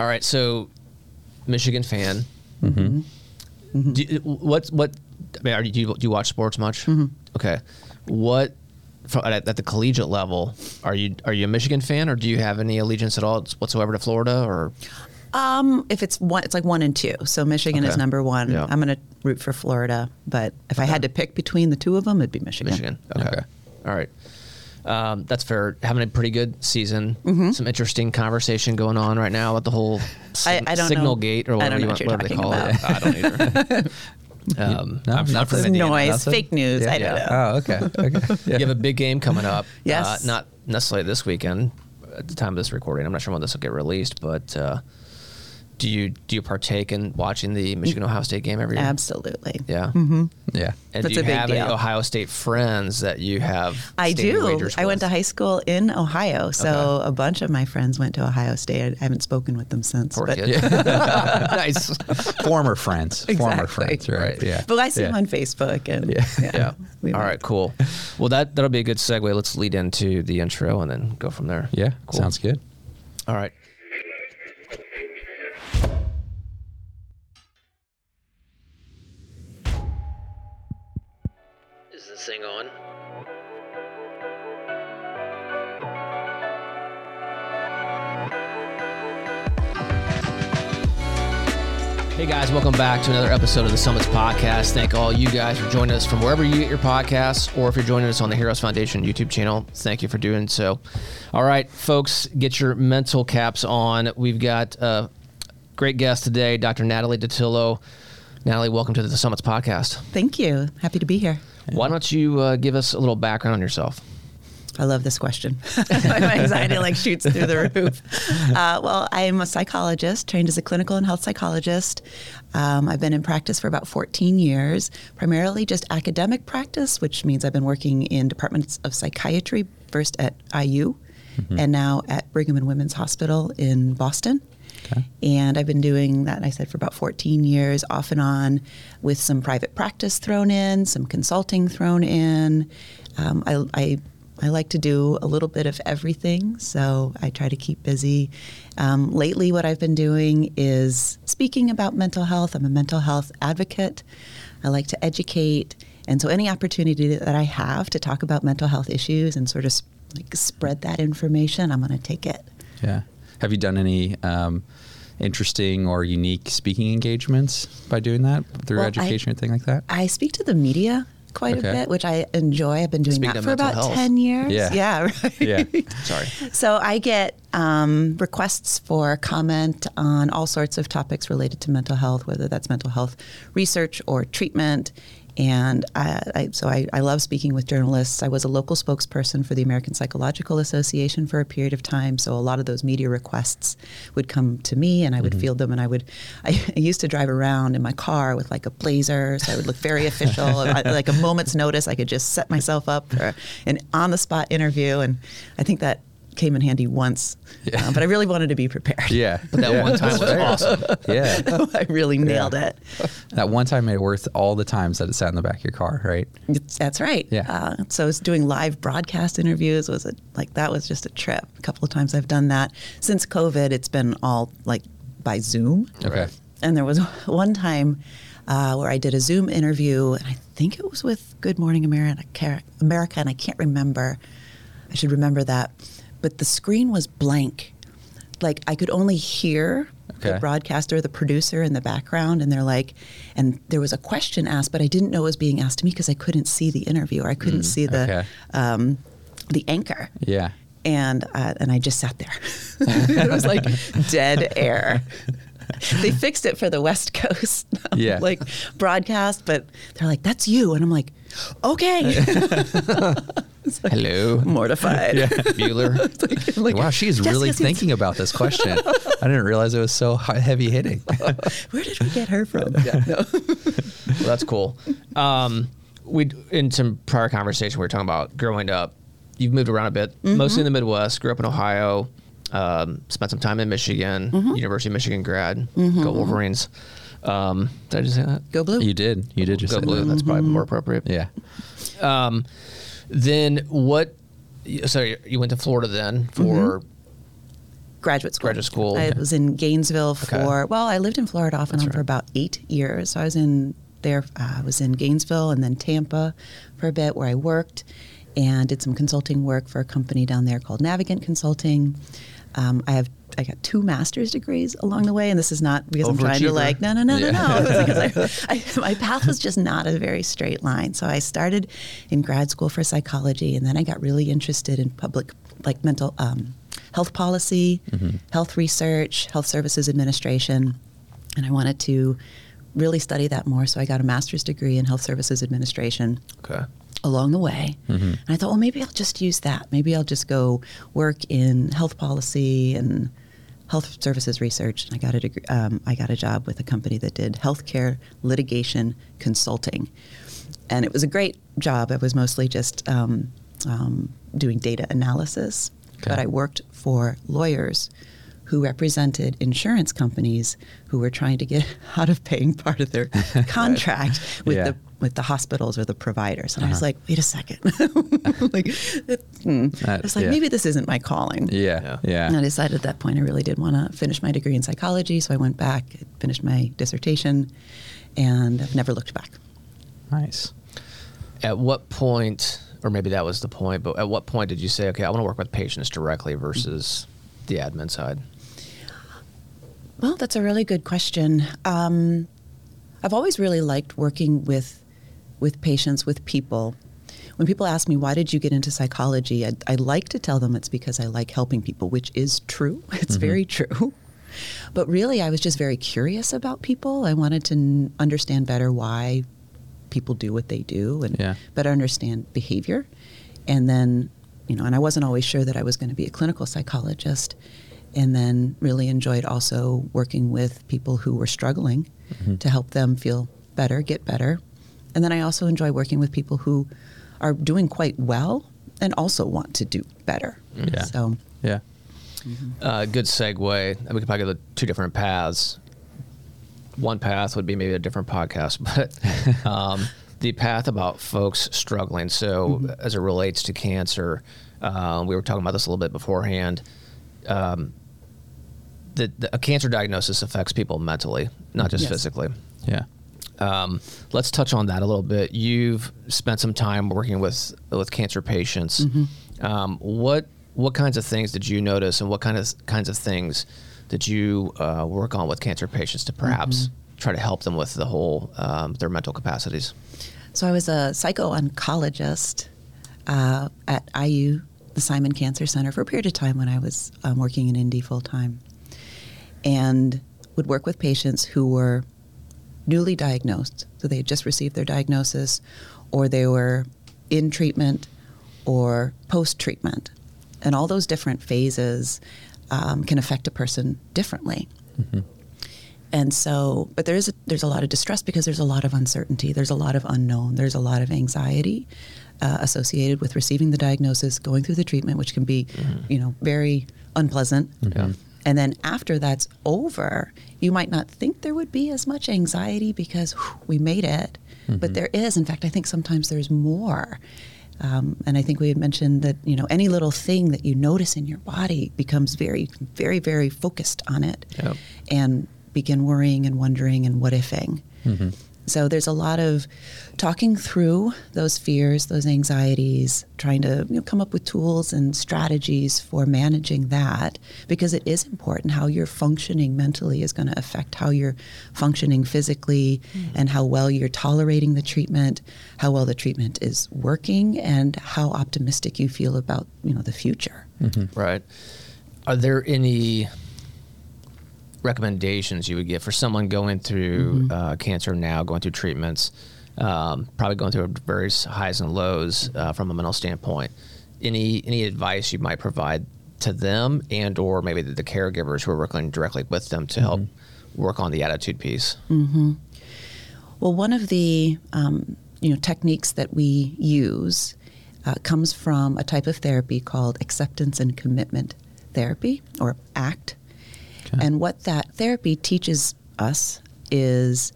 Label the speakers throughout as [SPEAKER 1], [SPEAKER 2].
[SPEAKER 1] All right, so Michigan fan.
[SPEAKER 2] Mm-hmm.
[SPEAKER 1] Do, what what? I mean, are you, do you do you watch sports much?
[SPEAKER 2] Mm-hmm.
[SPEAKER 1] Okay. What from, at, at the collegiate level are you are you a Michigan fan or do you have any allegiance at all whatsoever to Florida or
[SPEAKER 2] Um, if it's one, it's like one and two. So Michigan is number one.
[SPEAKER 1] Yeah.
[SPEAKER 2] I'm going to root for Florida, but if I had to pick between the two of them, it'd be Michigan.
[SPEAKER 1] Michigan? Okay.
[SPEAKER 3] Okay.
[SPEAKER 1] All right. Um, that's fair. Having a pretty good season.
[SPEAKER 2] Mm-hmm.
[SPEAKER 1] Some interesting conversation going on right now with the whole sig-
[SPEAKER 2] I don't
[SPEAKER 1] signal
[SPEAKER 2] know.
[SPEAKER 1] gate or
[SPEAKER 2] I
[SPEAKER 1] whatever,
[SPEAKER 2] don't
[SPEAKER 1] you
[SPEAKER 2] know
[SPEAKER 1] want,
[SPEAKER 2] what
[SPEAKER 1] whatever they
[SPEAKER 2] you're
[SPEAKER 1] call it. I don't either. um,
[SPEAKER 3] No,
[SPEAKER 1] I'm, I'm
[SPEAKER 3] not
[SPEAKER 1] from Indiana.
[SPEAKER 2] Noise,
[SPEAKER 3] Nothing?
[SPEAKER 2] fake news. I don't
[SPEAKER 1] Yeah.
[SPEAKER 2] know.
[SPEAKER 3] Oh, okay. Okay. Yeah.
[SPEAKER 1] You have a big game coming up.
[SPEAKER 2] Yes.
[SPEAKER 1] Uh, not necessarily this weekend at the time of this recording. I'm not sure when this will get released, but uh, do you do you partake in watching the Michigan Ohio State game every year?
[SPEAKER 2] Absolutely.
[SPEAKER 1] Yeah. Mm-hmm.
[SPEAKER 3] Yeah.
[SPEAKER 1] And
[SPEAKER 2] That's
[SPEAKER 1] do
[SPEAKER 2] a
[SPEAKER 1] you
[SPEAKER 2] big
[SPEAKER 1] have any. Ohio State friends that you have?
[SPEAKER 2] I do. I went to high school in Ohio, so
[SPEAKER 1] Okay.
[SPEAKER 2] a bunch of my friends went to Ohio State. I haven't spoken with them since.
[SPEAKER 1] Poor
[SPEAKER 2] but,
[SPEAKER 1] kid. nice.
[SPEAKER 3] Former friends. Former friends. Right.
[SPEAKER 1] Right.
[SPEAKER 3] Yeah.
[SPEAKER 2] But I see
[SPEAKER 3] yeah.
[SPEAKER 2] them on Facebook, and
[SPEAKER 3] Yeah.
[SPEAKER 2] yeah,
[SPEAKER 1] Yeah.
[SPEAKER 2] we
[SPEAKER 1] All
[SPEAKER 2] met.
[SPEAKER 1] right. Cool. Well, that that'll be a good segue. Let's lead into the intro and then go from there.
[SPEAKER 3] Yeah.
[SPEAKER 1] Cool.
[SPEAKER 3] Sounds good.
[SPEAKER 1] All right. Thing on? Hey guys, welcome back to another episode of the Summits Podcast. Thank all you guys for joining us from wherever you get your podcasts, or if you're joining us on the Heroes Foundation YouTube channel, thank you for doing so. All right, folks, get your mental caps on. We've got a great guest today, Dr. Natalie Dattilo. Natalie, welcome to the Summits Podcast.
[SPEAKER 2] Thank you. Happy to be here.
[SPEAKER 1] Why don't you uh, give us a little background on yourself?
[SPEAKER 2] I love this question. My anxiety like shoots through the roof. Uh, well, I'm a psychologist, trained as a clinical and health psychologist. Um, I've been in practice for about 14 years, primarily just academic practice, which means I've been working in departments of psychiatry, first at IU and now at Brigham and Women's Hospital in Boston. And I've been doing that, I said, for about 14 years, off and on, with some private practice thrown in, some consulting thrown in. Um, I, I, I like to do a little bit of everything, so I try to keep busy. Um, lately, what I've been doing is speaking about mental health. I'm a mental health advocate. I like to educate. And so, any opportunity that I have to talk about mental health issues and sort of like spread that information, I'm going to take it.
[SPEAKER 3] Yeah. Have you done any um, interesting or unique speaking engagements by doing that through
[SPEAKER 2] Well, I-
[SPEAKER 3] education or anything like that?
[SPEAKER 2] I speak to the media quite
[SPEAKER 3] Okay.
[SPEAKER 2] a bit, which I enjoy. I've been doing
[SPEAKER 1] Speaking
[SPEAKER 2] that for about
[SPEAKER 1] health.
[SPEAKER 2] 10 years.
[SPEAKER 3] Yeah.
[SPEAKER 2] Yeah, right.
[SPEAKER 3] Yeah.
[SPEAKER 1] Sorry.
[SPEAKER 2] So I get um, requests for comment on all sorts of topics related to mental health, whether that's mental health research or treatment. And I, I, so I, I love speaking with journalists. I was a local spokesperson for the American Psychological Association for a period of time. So a lot of those media requests would come to me, and I would field them. And I would, I, I used to drive around in my car with like a blazer, so I would look very official. Like a moment's notice, I could just set myself up for an on-the-spot interview. And I think that came in handy once,
[SPEAKER 3] Yeah.
[SPEAKER 2] uh, but I really wanted to be prepared.
[SPEAKER 3] Yeah.
[SPEAKER 1] But that
[SPEAKER 3] Yeah,
[SPEAKER 1] one time was awesome.
[SPEAKER 3] Yeah.
[SPEAKER 2] I really nailed it.
[SPEAKER 3] That one time made it worth all the times that it sat in the back of your car, right?
[SPEAKER 2] It's, that's right.
[SPEAKER 3] Yeah.
[SPEAKER 2] Uh, so I was doing live broadcast interviews. Was it like that was just a trip. A couple of times I've done that. Since COVID, it's been all like by Zoom.
[SPEAKER 3] Okay.
[SPEAKER 2] And there was one time uh, where I did a Zoom interview, and I think it was with Good Morning America, America, and I can't remember. I should remember that. But the screen was blank. Like I could only hear
[SPEAKER 3] Okay.
[SPEAKER 2] the broadcaster, the producer in the background, and they're like, and there was a question asked, but I didn't know it was being asked to me because I couldn't see the interviewer. I couldn't see the
[SPEAKER 3] okay.
[SPEAKER 2] um, the anchor
[SPEAKER 3] Yeah.
[SPEAKER 2] and uh, and I just sat there. it was like dead air. They fixed it for the West Coast,
[SPEAKER 3] Yeah.
[SPEAKER 2] like broadcast, but they're like, "That's you," and I'm like, "Okay." Like
[SPEAKER 1] Hello.
[SPEAKER 2] mortified. Yeah.
[SPEAKER 1] Bueller.
[SPEAKER 2] Like- like,
[SPEAKER 3] Wow, she's
[SPEAKER 2] yes,
[SPEAKER 3] really
[SPEAKER 2] yes, yes.
[SPEAKER 3] thinking about this question. I didn't realize it was so heavy hitting.
[SPEAKER 2] Where did we get her from? No.
[SPEAKER 1] Well, that's cool. Um, we in some prior conversation we were talking about growing up. You've moved around a bit,
[SPEAKER 2] Mm-hmm.
[SPEAKER 1] mostly in the Midwest. Grew up in Ohio. Um, spent some time in Michigan,
[SPEAKER 2] Mm-hmm.
[SPEAKER 1] University of Michigan grad. Go Wolverines. Um, did I just say that?
[SPEAKER 2] Go blue.
[SPEAKER 3] You did. You did just
[SPEAKER 1] Go
[SPEAKER 3] say
[SPEAKER 1] blue.
[SPEAKER 3] that.
[SPEAKER 1] That's probably
[SPEAKER 2] Mm-hmm.
[SPEAKER 1] more appropriate.
[SPEAKER 3] Yeah.
[SPEAKER 1] Um, then what? So you went to Florida then for.
[SPEAKER 2] Mm-hmm. graduate school.
[SPEAKER 1] Graduate school,
[SPEAKER 2] I
[SPEAKER 1] okay.
[SPEAKER 2] was in Gainesville for
[SPEAKER 1] Okay.
[SPEAKER 2] well, I lived in Florida off and
[SPEAKER 1] That's
[SPEAKER 2] on for about eight years. So I was in there. Uh, I was in Gainesville and then Tampa for a bit, where I worked and did some consulting work for a company down there called Navigant Consulting. Um, I have I got two master's degrees along the way, and this is not because I'm trying to like no no no
[SPEAKER 3] Yeah.
[SPEAKER 2] no no. Because I, I, my path was just not a very straight line. So I started in grad school for psychology, and then I got really interested in public, like mental um, health policy, health research, health services administration, and I wanted to really study that more. So I got a master's degree in health services administration
[SPEAKER 1] Okay.
[SPEAKER 2] along the way. And I thought, well, maybe I'll just use that. Maybe I'll just go work in health policy and health services research. And I got a degree, um, I got a job with a company that did healthcare litigation consulting, and it was a great job. I was mostly just um, um, doing data analysis,
[SPEAKER 3] Okay.
[SPEAKER 2] but I worked for lawyers. Who represented insurance companies who were trying to get out of paying part of their contract with
[SPEAKER 3] Yeah.
[SPEAKER 2] the with the hospitals or the providers. And I was
[SPEAKER 3] Uh-huh.
[SPEAKER 2] like, wait a second. like, it, hmm.
[SPEAKER 3] That-
[SPEAKER 2] I was like,
[SPEAKER 3] yeah.
[SPEAKER 2] maybe this isn't my calling.
[SPEAKER 3] Yeah,
[SPEAKER 1] Yeah.
[SPEAKER 3] yeah.
[SPEAKER 2] And I decided at that point I really did want to finish my degree in psychology. So I went back, finished my dissertation, and I've never looked back.
[SPEAKER 3] Nice.
[SPEAKER 1] At what point, or maybe that was the point, but at what point did you say, okay, I want to work with patients directly versus the admin side?
[SPEAKER 2] Well, that's a really good question. Um, I've always really liked working with with patients, with people. When people ask me why did you get into psychology, I, I like to tell them it's because I like helping people, which is true. It's very true. But really, I was just very curious about people. I wanted to n- understand better why people do what they do and
[SPEAKER 3] Yeah.
[SPEAKER 2] better understand behavior. And then, you know, and I wasn't always sure that I was going to be a clinical psychologist. And then really enjoyed also working with people who were struggling to help them feel better, get better. And then I also enjoy working with people who are doing quite well and also want to do better.
[SPEAKER 3] Yeah.
[SPEAKER 2] So,
[SPEAKER 3] Yeah.
[SPEAKER 1] Uh, good segue. We could probably go the two different paths. One path would be maybe a different podcast, but um, the path about folks struggling. So, as it relates to cancer, uh, we were talking about this a little bit beforehand. Um, the, the, a cancer diagnosis affects people mentally, not just
[SPEAKER 2] Yes.
[SPEAKER 1] physically.
[SPEAKER 3] Yeah.
[SPEAKER 1] Um, let's touch on that a little bit. You've spent some time working with with cancer patients. Um, what what kinds of things did you notice, and what kind of kinds of things did you uh, work on with cancer patients to perhaps try to help them with the whole um, their mental capacities?
[SPEAKER 2] So I was a psycho-oncologist uh, at IU, the Simon Cancer Center, for a period of time when I was um, working in Indy full time, and would work with patients who were newly diagnosed. So they had just received their diagnosis, or they were in treatment, or post-treatment, and all those different phases um, can affect a person differently. And so, but there is a, there's a lot of distress because there's a lot of uncertainty. There's a lot of unknown. There's a lot of anxiety uh, associated with receiving the diagnosis, going through the treatment, which can be, you know, very unpleasant.
[SPEAKER 1] Yeah.
[SPEAKER 2] And then after that's over, you might not think there would be as much anxiety because whew, we made it, but there is. In fact, I think sometimes there's more. Um, and I think we had mentioned that you know any little thing that you notice in your body becomes very, very, very focused on it,
[SPEAKER 1] Yep.
[SPEAKER 2] and begin worrying and wondering and what ifing. So there's a lot of talking through those fears, those anxieties, trying to you know, come up with tools and strategies for managing that because it is important how you're functioning mentally is going to affect how you're functioning physically mm. and how well you're tolerating the treatment, how well the treatment is working and how optimistic you feel about, you know, the future. Mm-hmm.
[SPEAKER 1] Right. Are there any recommendations you would give for someone going through uh, cancer now, going through treatments, um, probably going through various highs and lows uh, from a mental standpoint? Any any advice you might provide to them, and or maybe the, the caregivers who are working directly with them to help work on the attitude piece?
[SPEAKER 2] Well, one of the um, you know techniques that we use uh, comes from a type of therapy called acceptance and commitment therapy, or ACT.
[SPEAKER 3] Okay.
[SPEAKER 2] And what that therapy teaches us is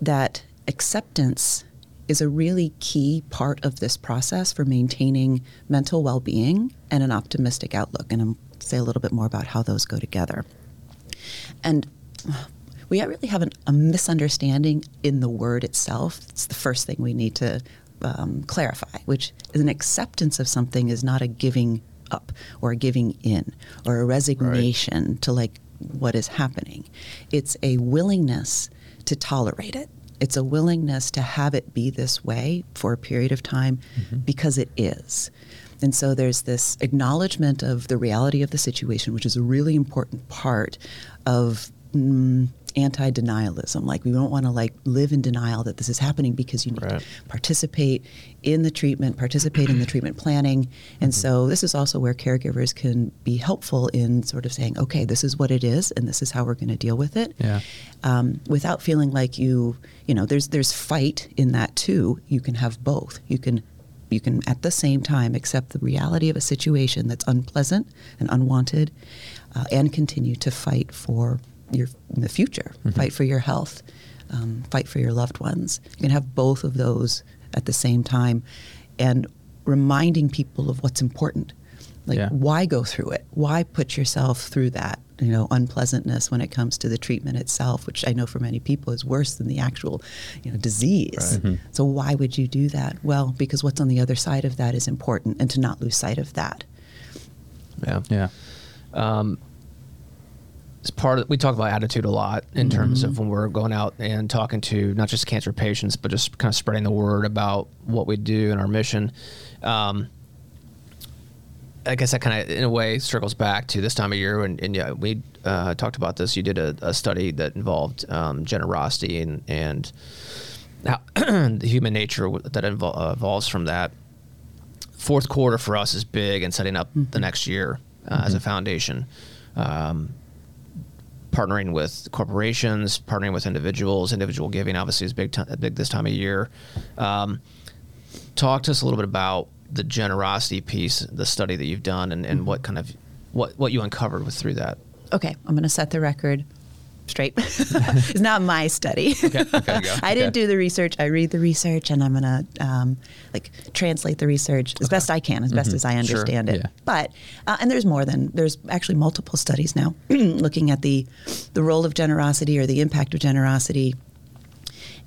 [SPEAKER 2] that acceptance is a really key part of this process for maintaining mental well-being and an optimistic outlook. And I'll say a little bit more about how those go together. And we really have an, a misunderstanding in the word itself. It's the first thing we need to um, clarify, which is an acceptance of something is not a giving up or a giving in or a resignation right. to like what is happening. It's a willingness to tolerate it. It's a willingness to have it be this way for a period of time mm-hmm. because it is. And so there's this acknowledgement of the reality of the situation, which is a really important part of mm, anti-denialism. Like we don't want to like live in denial that this is happening because you need right. to participate in the treatment, participate in the treatment planning. And mm-hmm. so this is also where caregivers can be helpful in sort of saying, okay, this is what it is, and this is how we're going to deal with it.
[SPEAKER 3] Yeah.
[SPEAKER 2] Um, without feeling like you, you know, there's there's fight in that too. You can have both. You can you can at the same time accept the reality of a situation that's unpleasant and unwanted uh, and continue to fight for your the future, mm-hmm. fight for your health, um, fight for your loved ones. You can have both of those at the same time, and reminding people of what's important. Like, yeah. why go through it? Why put yourself through that? You know, unpleasantness when it comes to the treatment itself, which I know for many people is worse than the actual, you know, disease. Right. Mm-hmm. So why would you do that? Well, because what's on the other side of that is important, and to not lose sight of that.
[SPEAKER 1] Yeah,
[SPEAKER 3] yeah.
[SPEAKER 1] Um, it's part of we talk about attitude a lot in mm-hmm. terms of when we're going out and talking to not just cancer patients but just kind of spreading the word about what we do and our mission um, I guess that kind of, in a way, circles back to this time of year. And, and yeah, we uh, talked about this. You did a, a study that involved um, generosity and, and how the human nature that evol- uh, evolves from that. Fourth quarter for us is big in setting up mm-hmm. the next year uh, mm-hmm. as a mm-hmm. foundation. Um, partnering with corporations, partnering with individuals. Individual giving obviously is big, t- big this time of year. Um, talk to us a little bit about the generosity piece, the study that you've done, and, and mm-hmm. what kind of what what you uncovered with through that.
[SPEAKER 2] Okay, I'm going to set the record straight. it's not my study. Okay, okay, I didn't do the research. I read the research, and I'm gonna um, like translate the research as okay. best I can, as mm-hmm. best as I understand sure. it. Yeah. But uh, and there's more than there's actually multiple studies now looking at the the role of generosity or the impact of generosity,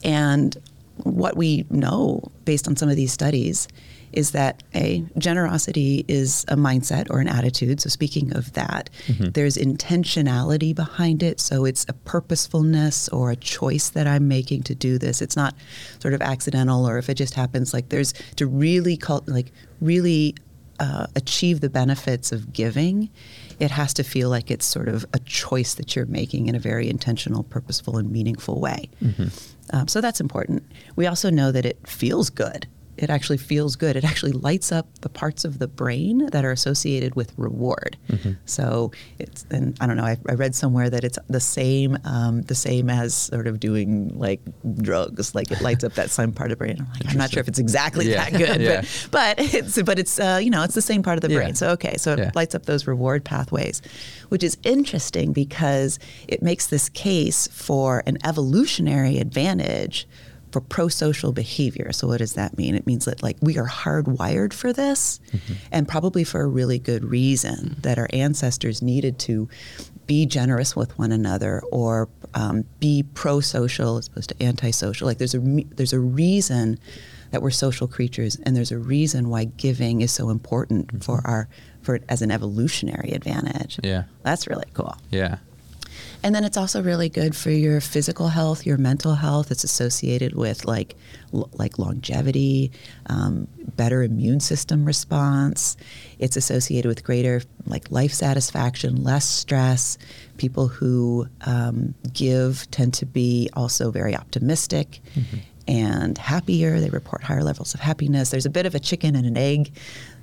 [SPEAKER 2] and what we know based on some of these studies is that a generosity is a mindset or an attitude. So speaking of that, mm-hmm. there's intentionality behind it. So it's a purposefulness or a choice that I'm making to do this. It's not sort of accidental or if it just happens. Like there's to really call like really uh, achieve the benefits of giving, it has to feel like it's sort of a choice that you're making in a very intentional, purposeful, and meaningful way. Mm-hmm. Um, so that's important. We also know that it feels good it actually feels good. It actually lights up the parts of the brain that are associated with reward. Mm-hmm. So it's and I don't know. I, I, read somewhere that it's the same um, the same as sort of doing like drugs. Like it lights up that same part of the brain. I'm, like, I'm not sure if it's exactly yeah. that good, yeah. but but it's but it's uh, you know it's the same part of the brain. Yeah. So okay, so it lights up those reward pathways, which is interesting because it makes this case for an evolutionary advantage for pro-social behavior. So what does that mean? It means that like we are hardwired for this mm-hmm. and probably for a really good reason that our ancestors needed to be generous with one another or um, be pro-social as opposed to anti-social. Like there's a there's a reason that we're social creatures and there's a reason why giving is so important mm-hmm. for our for as an evolutionary advantage.
[SPEAKER 3] Yeah.
[SPEAKER 2] That's really cool.
[SPEAKER 3] Yeah.
[SPEAKER 2] And then it's also really good for your physical health, your mental health. It's associated with like l- like longevity, um, better immune system response. It's associated with greater like life satisfaction, less stress. People who um, give tend to be also very optimistic. Mm-hmm and happier. They report higher levels of happiness. There's a bit of a chicken and an egg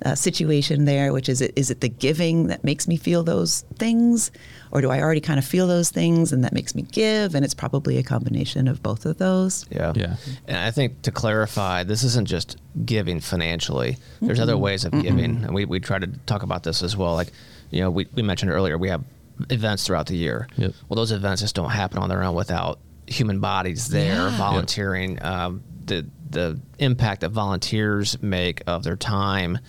[SPEAKER 2] uh, situation there, which is it, is it the giving that makes me feel those things, or do I already kind of feel those things and that makes me give? And it's probably a combination of both of those.
[SPEAKER 1] Yeah. Yeah. And I think to clarify, this isn't just giving financially. There's mm other ways of mm giving. And we, we try to talk about this as well. Like, you know, we, we mentioned earlier, we have events throughout the year. Yep. Well, those events just don't happen on their own without human bodies there yeah. volunteering. Um, the the impact that volunteers make of their time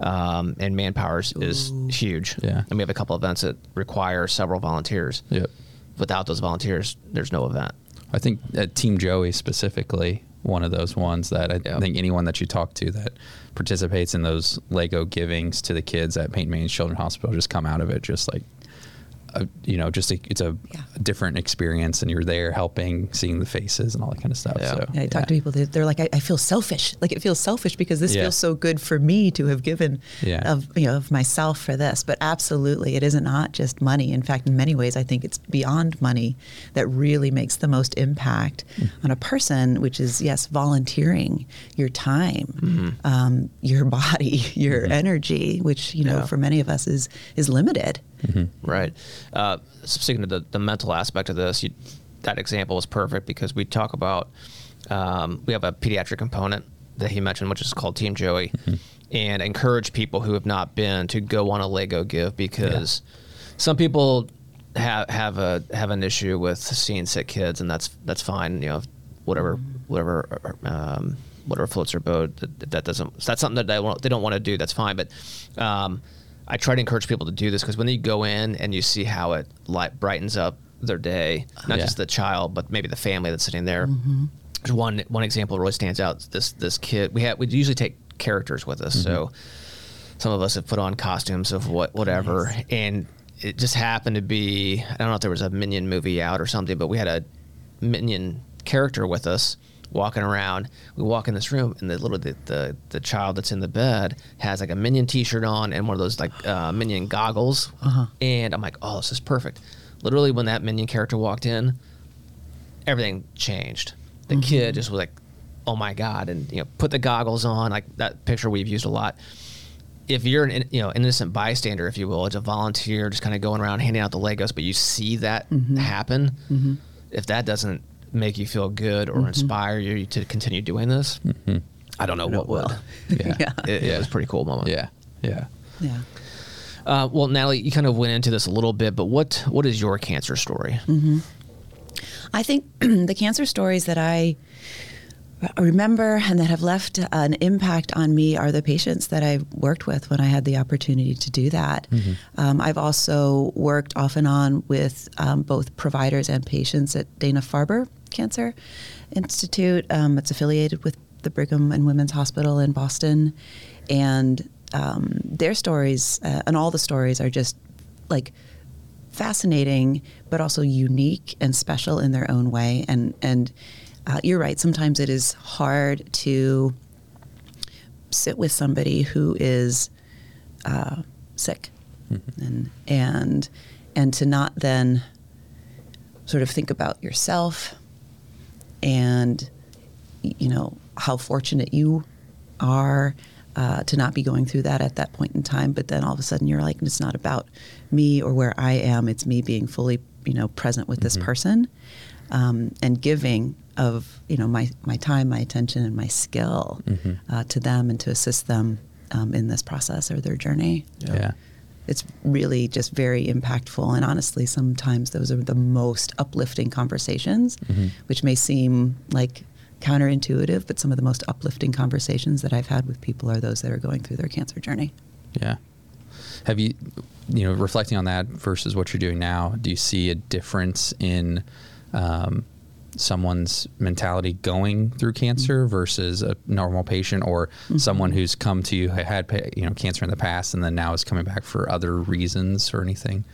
[SPEAKER 1] um, and manpower is, is huge.
[SPEAKER 3] Yeah.
[SPEAKER 1] and we have a couple events that require several volunteers.
[SPEAKER 3] Yep.
[SPEAKER 1] Without those volunteers, there's no event.
[SPEAKER 3] I think uh, Team Joey specifically, one of those ones that I
[SPEAKER 1] Yeah.
[SPEAKER 3] think anyone that you talk to that participates in those Lego givings to the kids at Peyton Manning's Children's Hospital just come out of it just like, a, you know, just a, it's a,
[SPEAKER 2] Yeah.
[SPEAKER 3] a different experience, and you're there helping, seeing the faces and all that kind of stuff.
[SPEAKER 1] Yeah.
[SPEAKER 3] So
[SPEAKER 2] Yeah, I talk to people. They're, they're like, I, I feel selfish. Like it feels selfish because this feels so good for me to have given
[SPEAKER 3] Yeah.
[SPEAKER 2] of you know of myself for this. But absolutely, it is not just money. In fact, in many ways, I think it's beyond money that really makes the most impact
[SPEAKER 3] Mm-hmm.
[SPEAKER 2] on a person. Which is yes, volunteering your time,
[SPEAKER 3] Mm-hmm.
[SPEAKER 2] um, your body, your energy, which you know for many of us is is limited.
[SPEAKER 1] Right. Uh, speaking of the, the mental aspect of this, you, that example is perfect because we talk about um, we have a pediatric component that he mentioned, which is called Team Joey, and encourage people who have not been to go on a Lego give because some people have have a have an issue with seeing sick kids, and that's that's fine. You know, whatever whatever. Um, Whatever floats their boat, that, that doesn't. That's something that they, want, they don't want to do. That's fine, but um, I try to encourage people to do this because when you go in and you see how it light brightens up their day, not
[SPEAKER 3] Yeah.
[SPEAKER 1] just the child, but maybe the family that's sitting there. Mm-hmm. There's one one example really stands out. This this kid we had we usually take characters with us, so mm-hmm. some of us have put on costumes of what whatever, and it just happened to be I don't know if there was a Minion movie out or something, but we had a Minion character with us walking around. We walk in this room, and the little the, the the child that's in the bed has like a Minion T-shirt on and one of those like uh, Minion goggles, uh-huh. and I'm like, oh, this is perfect. Literally, when that Minion character walked in, everything changed. The mm-hmm. kid just was like, "Oh my god!" and you know, put the goggles on. Like that picture we've used a lot. If you're an you know innocent bystander, if you will, as a volunteer, just kind of going around handing out the Legos, but you see that mm-hmm. happen, mm-hmm. if that doesn't make you feel good or inspire you to continue doing this, I don't know what will.
[SPEAKER 3] yeah,
[SPEAKER 2] Yeah.
[SPEAKER 1] It, it was a pretty cool moment.
[SPEAKER 3] yeah, yeah.
[SPEAKER 2] Yeah.
[SPEAKER 1] Uh, well, Natalie, you kind of went into this a little bit, but what what is your cancer story?
[SPEAKER 2] I think the cancer stories that I remember and that have left an impact on me are the patients that I worked with when I had the opportunity to do that. Um, I've also worked off and on with um, both providers and patients at Dana Farber Cancer Institute. Um, it's affiliated with the Brigham and Women's Hospital in Boston, and um, their stories uh, and all the stories are just like fascinating, but also unique and special in their own way. And and uh, you're right. Sometimes it is hard to sit with somebody who is uh, sick, and and and to not then sort of think about yourself and you know how fortunate you are uh, to not be going through that at that point in time. But then all of a sudden you're like it's not about me or where i am. It's me being fully you know present with this person um, and giving of you know my my time my attention and my skill uh, to them and to assist them um, in this process or their journey.
[SPEAKER 3] Yeah.
[SPEAKER 2] It's really just very impactful. And honestly sometimes those are the most uplifting conversations which may seem like counterintuitive but some of the most uplifting conversations that i've had with people are those that are going through their cancer journey.
[SPEAKER 3] Yeah. Have you, you know, reflecting on that versus what you're doing now, do you see a difference in um, someone's mentality going through cancer versus a normal patient or someone who's come to you, had, you know, cancer in the past and then now is coming back for other reasons or anything?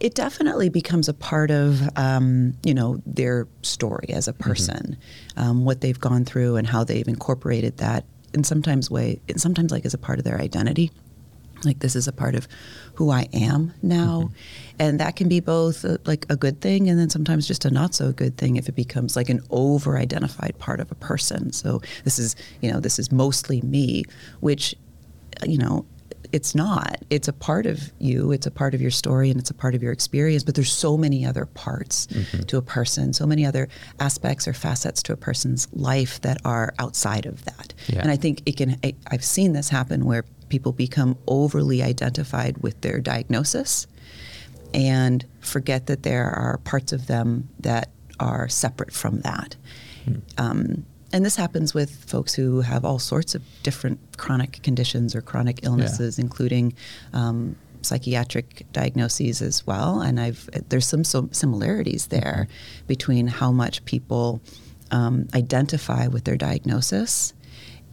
[SPEAKER 2] It definitely becomes a part of um, you know their story as a person, um, what they've gone through and how they've incorporated that in sometimes way, and sometimes like as a part of their identity. Like this is a part of who I am now, mm-hmm. and that can be both uh, like a good thing and then sometimes just a not so good thing if it becomes like an over-identified part of a person. So this is you know this is mostly me, which uh, you know it's not. It's a part of you. It's a part of your story and it's a part of your experience but there's so many other parts mm-hmm. to a person. So many other aspects or facets to a person's life that are outside of that.
[SPEAKER 3] Yeah.
[SPEAKER 2] and i think it can I, i've seen this happen where people become overly identified with their diagnosis and forget that there are parts of them that are separate from that. Um, and this happens with folks who have all sorts of different chronic conditions or chronic illnesses, including um, psychiatric diagnoses as well. And I've there's some, some similarities there between how much people um, identify with their diagnosis,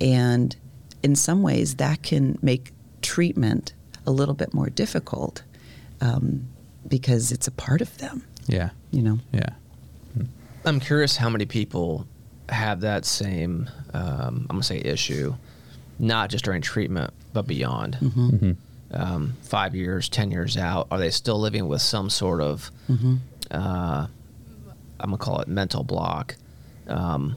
[SPEAKER 2] and in some ways that can make treatment a little bit more difficult um, because it's a part of them.
[SPEAKER 3] Yeah.
[SPEAKER 2] You know.
[SPEAKER 3] Yeah.
[SPEAKER 1] I'm curious how many people have that same, um, I'm gonna say issue, not just during treatment but beyond.
[SPEAKER 3] Mm-hmm.
[SPEAKER 1] Um, five years, ten years out, are they still living with some sort of, uh, I'm gonna call it mental block, um,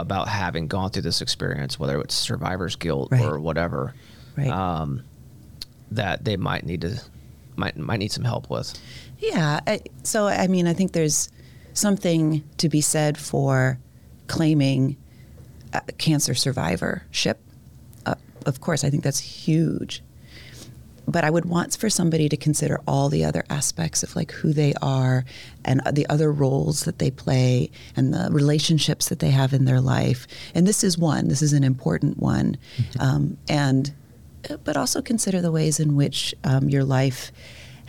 [SPEAKER 1] about having gone through this experience, whether it's survivor's guilt
[SPEAKER 2] Right.
[SPEAKER 1] or whatever,
[SPEAKER 2] Right.
[SPEAKER 1] um, that they might need to might might need some help with.
[SPEAKER 2] Yeah. I, so, I mean, I think there's something to be said for claiming uh, cancer survivorship. Uh, of course, I think that's huge. But I would want for somebody to consider all the other aspects of like who they are and the other roles that they play and the relationships that they have in their life. And this is one. This is an important one. Um, and but also consider the ways in which um, your life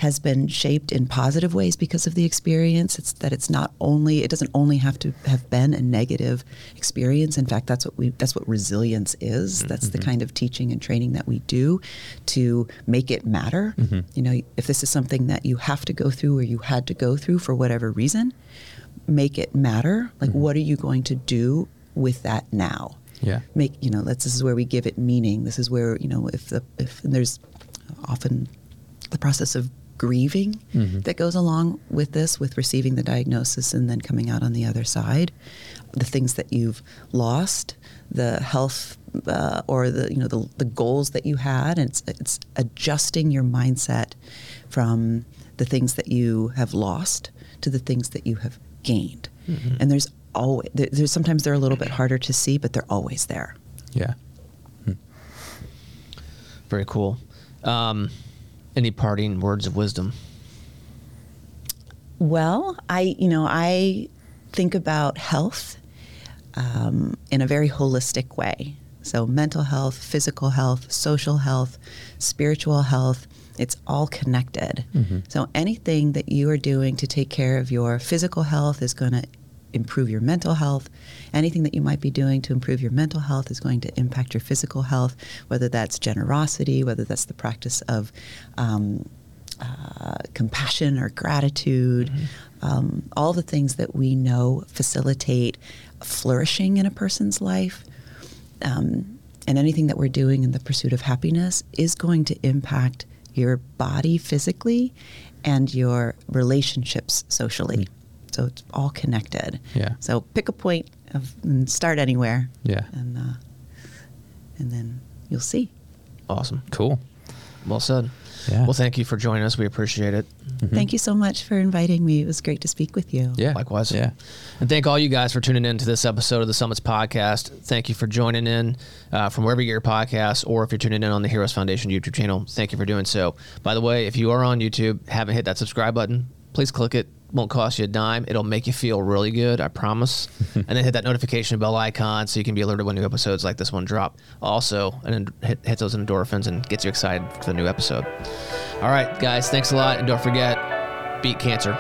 [SPEAKER 2] has been shaped in positive ways because of the experience. It's that it's not only it doesn't only have to have been a negative experience. In fact, that's what we that's what resilience is. Mm-hmm. That's the mm-hmm. kind of teaching and training that we do to make it matter. Mm-hmm. You know, if this is something that you have to go through or you had to go through for whatever reason, make it matter. Like what are you going to do with that now?
[SPEAKER 3] Yeah.
[SPEAKER 2] make you know that's this is where we give it meaning this is where you know if the if and there's often the process of grieving that goes along with this with receiving the diagnosis and then coming out on the other side. The things that you've lost the health uh, or the you know the, the goals that you had and it's it's adjusting your mindset from the things that you have lost to the things that you have gained. And there's always there, there's sometimes they're a little bit harder to see but they're always there.
[SPEAKER 3] Yeah.
[SPEAKER 1] Very cool. Um, any parting words of wisdom?
[SPEAKER 2] Well, I, you know, I think about health um, in a very holistic way. So, mental health, physical health, social health, spiritual health, it's all connected. So, anything that you are doing to take care of your physical health is going to improve your mental health. Anything that you might be doing to improve your mental health is going to impact your physical health, whether that's generosity, whether that's the practice of um, uh, compassion or gratitude, um, all the things that we know facilitate flourishing in a person's life. Um, and anything that we're doing in the pursuit of happiness is going to impact your body physically and your relationships socially. So it's all connected.
[SPEAKER 3] Yeah.
[SPEAKER 2] So pick a point of, and start anywhere.
[SPEAKER 3] Yeah.
[SPEAKER 2] And uh, and then you'll see.
[SPEAKER 1] Awesome.
[SPEAKER 3] Cool.
[SPEAKER 1] Well said.
[SPEAKER 3] Yeah.
[SPEAKER 1] Well, thank you for joining us. We appreciate it.
[SPEAKER 2] Thank you so much for inviting me. It was great to speak with you.
[SPEAKER 3] Yeah.
[SPEAKER 1] Likewise.
[SPEAKER 3] Yeah.
[SPEAKER 1] And thank all you guys for tuning in to this episode of the Summits Podcast. Thank you for joining in uh, from wherever you get your podcasts, or if you're tuning in on the Heroes Foundation YouTube channel, thank you for doing so. By the way, if you are on YouTube, haven't hit that subscribe button, please click it. Won't cost you a dime. It'll make you feel really good, I promise. and then hit that notification bell icon so you can be alerted when new episodes like this one drop. Also, and then hit, hit those endorphins and gets you excited for the new episode. All right, guys, thanks a lot. And don't forget, beat cancer.